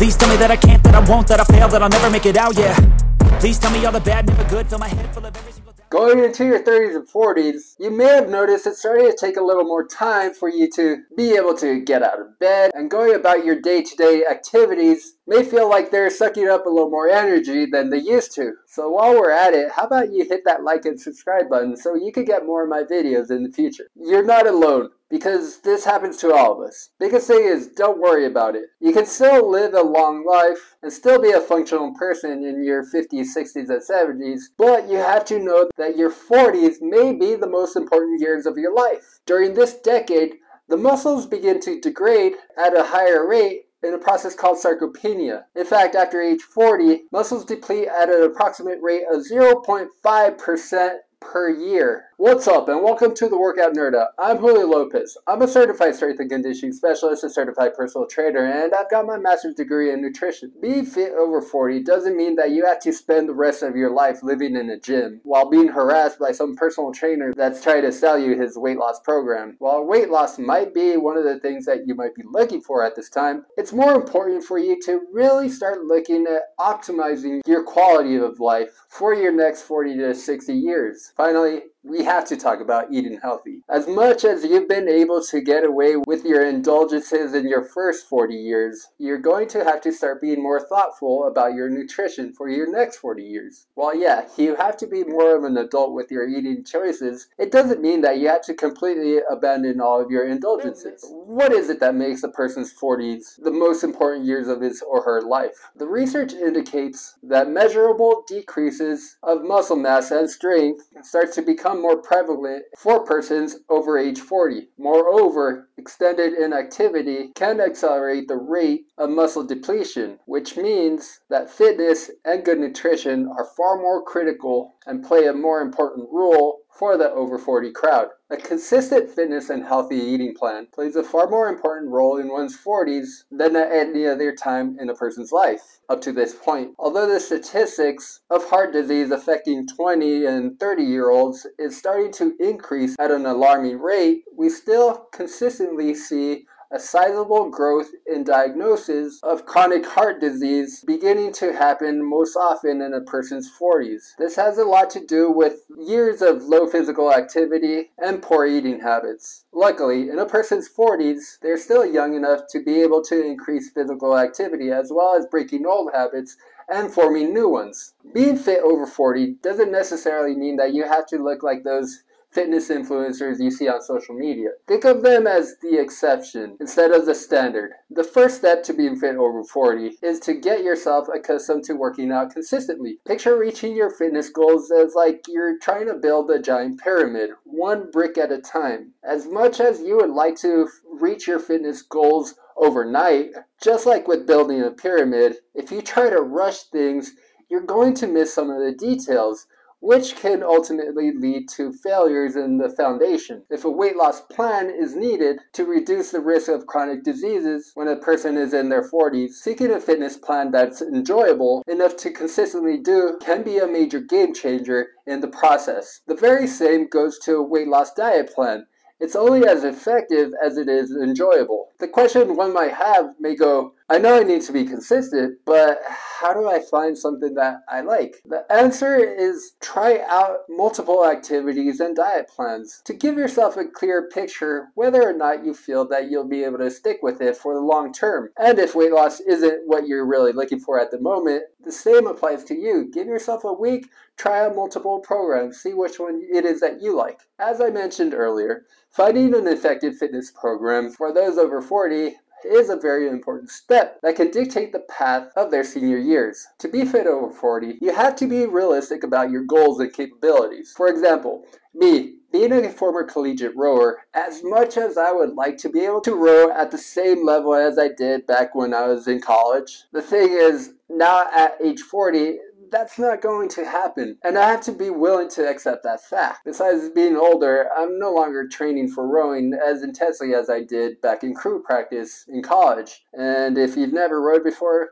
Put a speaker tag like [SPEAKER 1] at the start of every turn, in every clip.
[SPEAKER 1] Please tell me that I can't, that I won't, that I fail, that I'll never make it out, yeah. Please tell me all the bad, never good, fill my head full of every single Going into your 30s and 40s, you may have noticed it's starting to take a little more time for you to be able to get out of bed and going about your day to day activities may feel like they're sucking up a little more energy than they used to. So while we're at it, how about you hit that like and subscribe button so you can get more of my videos in the future. You're not alone because this happens to all of us. Biggest thing is don't worry about it. You can still live a long life and still be a functional person in your 50s, 60s, and 70s, but you have to know that your 40s may be the most important years of your life. During this decade, the muscles begin to degrade at a higher rate in a process called sarcopenia. In fact, after age 40, muscles deplete at an approximate rate of 0.5% per year. What's up, and welcome to the Workout Nerd Out. I'm Julio Lopez. I'm a certified strength and conditioning specialist and certified personal trainer, and I've got my master's degree in nutrition. Being fit over 40 doesn't mean that you have to spend the rest of your life living in a gym while being harassed by some personal trainer that's trying to sell you his weight loss program. While weight loss might be one of the things that you might be looking for at this time, it's more important for you to really start looking at optimizing your quality of life for your next 40 to 60 years. Finally, we have to talk about eating healthy. As much as you've been able to get away with your indulgences in your first 40 years, you're going to have to start being more thoughtful about your nutrition for your next 40 years. While, yeah, you have to be more of an adult with your eating choices, it doesn't mean that you have to completely abandon all of your indulgences. What is it that makes a person's 40s the most important years of his or her life? The research indicates that measurable decreases of muscle mass and strength starts to become become more prevalent for persons over age 40. Moreover, extended inactivity can accelerate the rate of muscle depletion, which means that fitness and good nutrition are far more critical and play a more important role for the over 40 crowd. A consistent fitness and healthy eating plan plays a far more important role in one's 40s than at any other time in a person's life up to this point. Although the statistics of heart disease affecting 20 and 30 year olds is starting to increase at an alarming rate, we still consistently see a sizable growth in diagnosis of chronic heart disease beginning to happen most often in a person's 40s. This has a lot to do with years of low physical activity and poor eating habits. Luckily, in a person's 40s, they're still young enough to be able to increase physical activity as well as breaking old habits and forming new ones. Being fit over 40 doesn't necessarily mean that you have to look like those fitness influencers you see on social media. Think of them as the exception instead of the standard. The first step to being fit over 40 is to get yourself accustomed to working out consistently. Picture reaching your fitness goals as like you're trying to build a giant pyramid, one brick at a time. As much as you would like to reach your fitness goals overnight, just like with building a pyramid, if you try to rush things, you're going to miss some of the details which can ultimately lead to failures in the foundation. If a weight loss plan is needed to reduce the risk of chronic diseases when a person is in their 40s, seeking a fitness plan that's enjoyable enough to consistently do can be a major game changer in the process. The very same goes to a weight loss diet plan. It's only as effective as it is enjoyable the question one might have may go, I know I need to be consistent, but how do I find something that I like? The answer is try out multiple activities and diet plans to give yourself a clear picture whether or not you feel that you'll be able to stick with it for the long term. And if weight loss isn't what you're really looking for at the moment, the same applies to you. Give yourself a week, try out multiple programs, see which one it is that you like. As I mentioned earlier, finding an effective fitness program for those over 40 is a very important step that can dictate the path of their senior years. To be fit over 40, you have to be realistic about your goals and capabilities. For example, me, being a former collegiate rower, as much as I would like to be able to row at the same level as I did back when I was in college, the thing is, now at age 40, that's not going to happen. And I have to be willing to accept that fact. Besides being older, I'm no longer training for rowing as intensely as I did back in crew practice in college. And if you've never rowed before,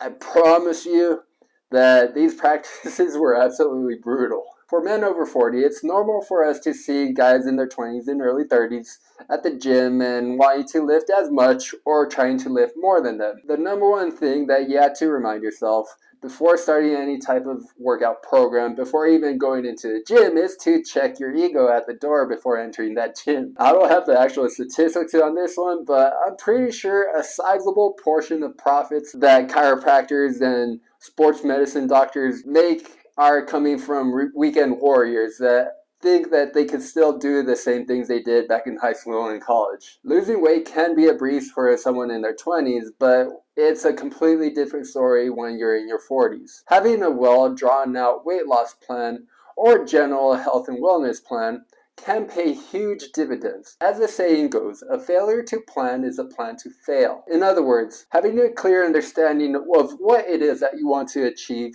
[SPEAKER 1] I promise you that these practices were absolutely brutal. For men over 40, it's normal for us to see guys in their 20s and early 30s at the gym and wanting to lift as much or trying to lift more than them. The number one thing that you have to remind yourself before starting any type of workout program, before even going into the gym, is to check your ego at the door before entering that gym. I don't have the actual statistics on this one, but I'm pretty sure a sizable portion of profits that chiropractors and sports medicine doctors make are coming from weekend warriors that think that they can still do the same things they did back in high school and college. Losing weight can be a breeze for someone in their 20s, but it's a completely different story when you're in your 40s. Having a well drawn out weight loss plan or general health and wellness plan can pay huge dividends. As the saying goes, a failure to plan is a plan to fail. In other words, having a clear understanding of what it is that you want to achieve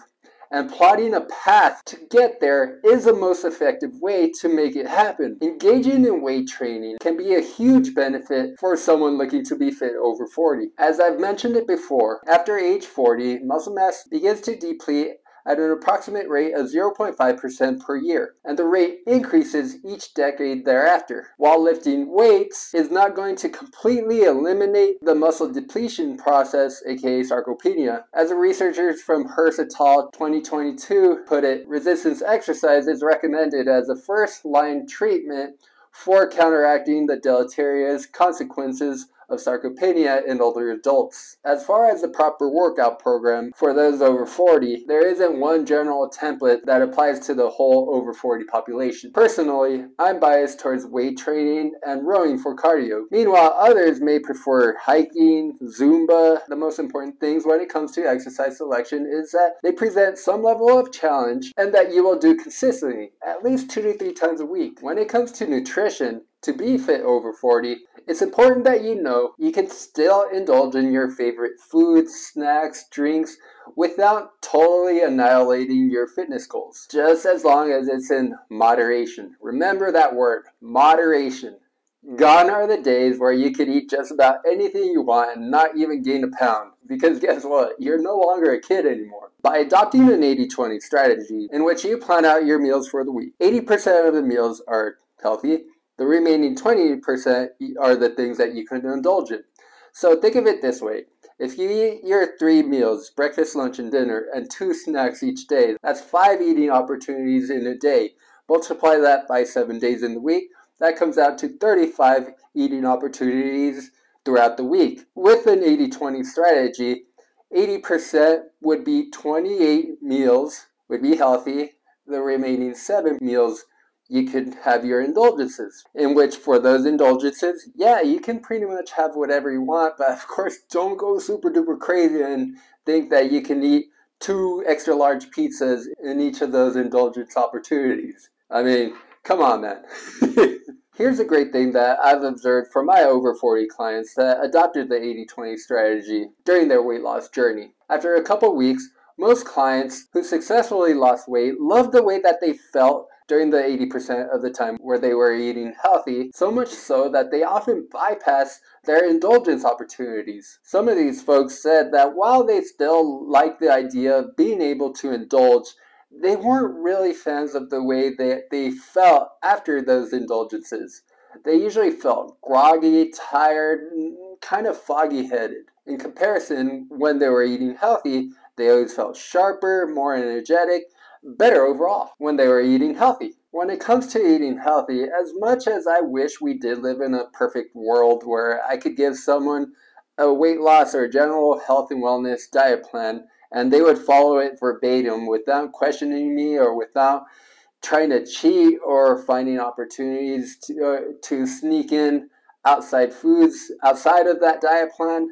[SPEAKER 1] and plotting a path to get there is the most effective way to make it happen. Engaging in weight training can be a huge benefit for someone looking to be fit over 40. As I've mentioned it before, after age 40, muscle mass begins to deplete at an approximate rate of 0.5% per year, and the rate increases each decade thereafter. While lifting weights is not going to completely eliminate the muscle depletion process, aka sarcopenia, as the researchers from Hurst et al. 2022 put it, resistance exercise is recommended as a first line treatment for counteracting the deleterious consequences of sarcopenia in older adults. As far as the proper workout program for those over 40, there isn't one general template that applies to the whole over 40 population. Personally, I'm biased towards weight training and rowing for cardio. Meanwhile, others may prefer hiking, Zumba. The most important things when it comes to exercise selection is that they present some level of challenge and that you will do consistently, at least two to three times a week. When it comes to nutrition, to be fit over 40, it's important that you know you can still indulge in your favorite foods, snacks, drinks without totally annihilating your fitness goals, just as long as it's in moderation. Remember that word, moderation. Gone are the days where you could eat just about anything you want and not even gain a pound. Because guess what? You're no longer a kid anymore. By adopting an 80 20 strategy in which you plan out your meals for the week, 80% of the meals are healthy, the remaining 20% are the things that you can indulge in. So think of it this way. If you eat your three meals, breakfast, lunch, and dinner, and two snacks each day, that's five eating opportunities in a day. Multiply that by seven days in the week, that comes out to 35 eating opportunities throughout the week. With an 80 20 strategy, 80% would be 28 meals, would be healthy, the remaining seven meals you could have your indulgences, in which for those indulgences, yeah, you can pretty much have whatever you want, but of course, don't go super duper crazy and think that you can eat two extra large pizzas in each of those indulgence opportunities. I mean, come on, man. Here's a great thing that I've observed from my over 40 clients that adopted the 80 20 strategy during their weight loss journey. After a couple weeks, most clients who successfully lost weight loved the way that they felt during the 80% of the time where they were eating healthy, so much so that they often bypass their indulgence opportunities. Some of these folks said that while they still liked the idea of being able to indulge, they weren't really fans of the way that they felt after those indulgences. They usually felt groggy, tired, kind of foggy headed. In comparison, when they were eating healthy, they always felt sharper, more energetic, better overall when they were eating healthy. When it comes to eating healthy, as much as I wish we did live in a perfect world where I could give someone a weight loss or general health and wellness diet plan and they would follow it verbatim without questioning me or without trying to cheat or finding opportunities to, uh, to sneak in outside foods outside of that diet plan.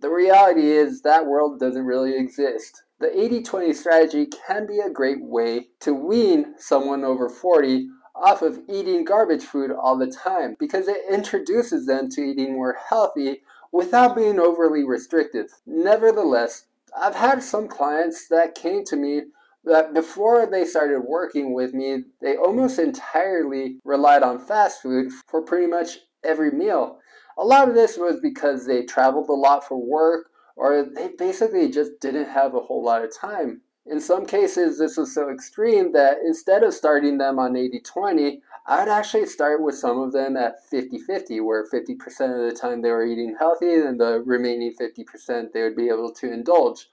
[SPEAKER 1] The reality is that world doesn't really exist. The 80 20 strategy can be a great way to wean someone over 40 off of eating garbage food all the time because it introduces them to eating more healthy without being overly restrictive. Nevertheless, I've had some clients that came to me that before they started working with me, they almost entirely relied on fast food for pretty much every meal. A lot of this was because they traveled a lot for work or they basically just didn't have a whole lot of time. In some cases, this was so extreme that instead of starting them on 80 20, I would actually start with some of them at 50 50, where 50% of the time they were eating healthy, and the remaining 50% they would be able to indulge.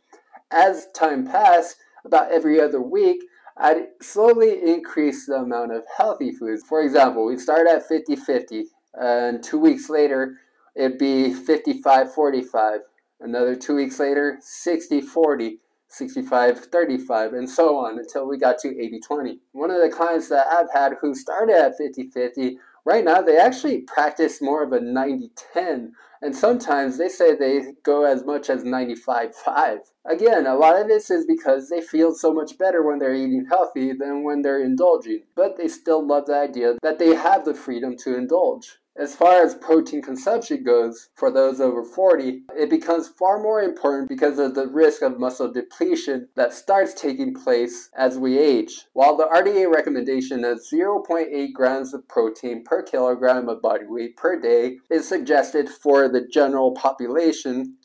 [SPEAKER 1] As time passed, about every other week, I'd slowly increase the amount of healthy foods. For example, we'd start at 50 50, and two weeks later, it'd be 55 45. Another two weeks later, 60 40, 65 35, and so on until we got to 80 20. One of the clients that I've had who started at 50 50, right now they actually practice more of a 90 10, and sometimes they say they go as much as 95 5. Again, a lot of this is because they feel so much better when they're eating healthy than when they're indulging, but they still love the idea that they have the freedom to indulge. As far as protein consumption goes, for those over 40, it becomes far more important because of the risk of muscle depletion that starts taking place as we age. While the RDA recommendation of 0.8 grams of protein per kilogram of body weight per day is suggested for the general population,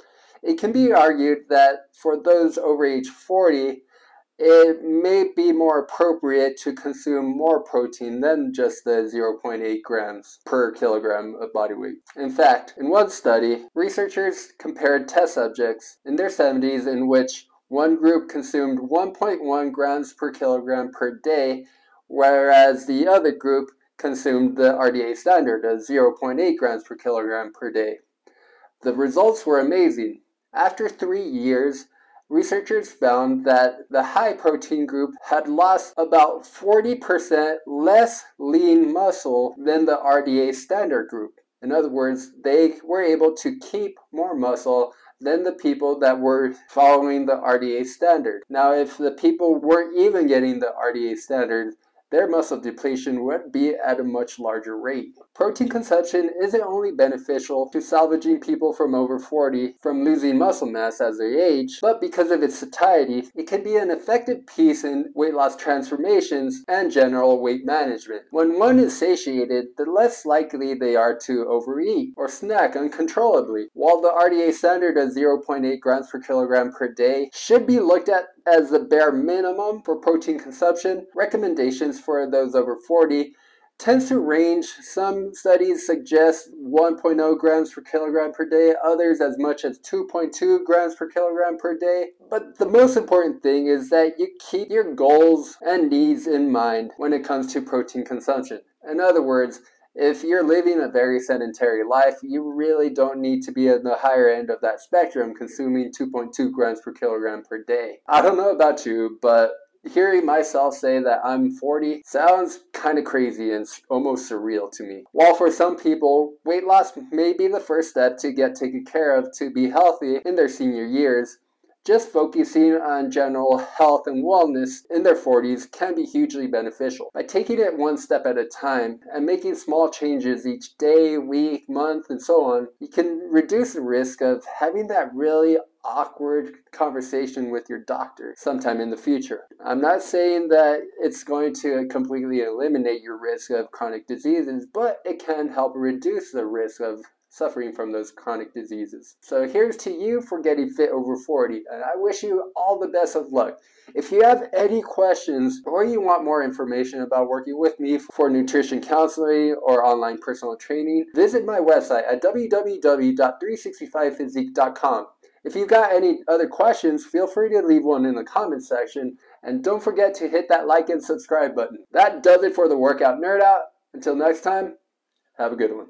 [SPEAKER 1] it can be argued that for those over age 40, it may be more appropriate to consume more protein than just the 0.8 grams per kilogram of body weight. In fact, in one study, researchers compared test subjects in their 70s in which one group consumed 1.1 grams per kilogram per day, whereas the other group consumed the RDA standard of 0.8 grams per kilogram per day. The results were amazing. After three years, researchers found that the high protein group had lost about 40% less lean muscle than the RDA standard group. In other words, they were able to keep more muscle than the people that were following the RDA standard. Now, if the people weren't even getting the RDA standard, their muscle depletion would be at a much larger rate. Protein consumption isn't only beneficial to salvaging people from over 40 from losing muscle mass as they age, but because of its satiety, it can be an effective piece in weight loss transformations and general weight management. When one is satiated, the less likely they are to overeat or snack uncontrollably. While the RDA standard of 0.8 grams per kilogram per day should be looked at as the bare minimum for protein consumption, recommendations for those over 40 tends to range. Some studies suggest 1.0 grams per kilogram per day, others as much as 2.2 grams per kilogram per day. But the most important thing is that you keep your goals and needs in mind when it comes to protein consumption. In other words, if you're living a very sedentary life, you really don't need to be in the higher end of that spectrum, consuming 2.2 grams per kilogram per day. I don't know about you, but hearing myself say that I'm 40 sounds kind of crazy and almost surreal to me. While for some people, weight loss may be the first step to get taken care of to be healthy in their senior years, just focusing on general health and wellness in their 40s can be hugely beneficial. By taking it one step at a time and making small changes each day, week, month, and so on, you can reduce the risk of having that really awkward conversation with your doctor sometime in the future. I'm not saying that it's going to completely eliminate your risk of chronic diseases, but it can help reduce the risk of suffering from those chronic diseases. So here's to you for getting fit over 40, and I wish you all the best of luck. If you have any questions or you want more information about working with me for nutrition counseling or online personal training, visit my website at www.365physique.com. If you've got any other questions, feel free to leave one in the comments section. And don't forget to hit that like and subscribe button. That does it for the Workout Nerd Out. Until next time, have a good one.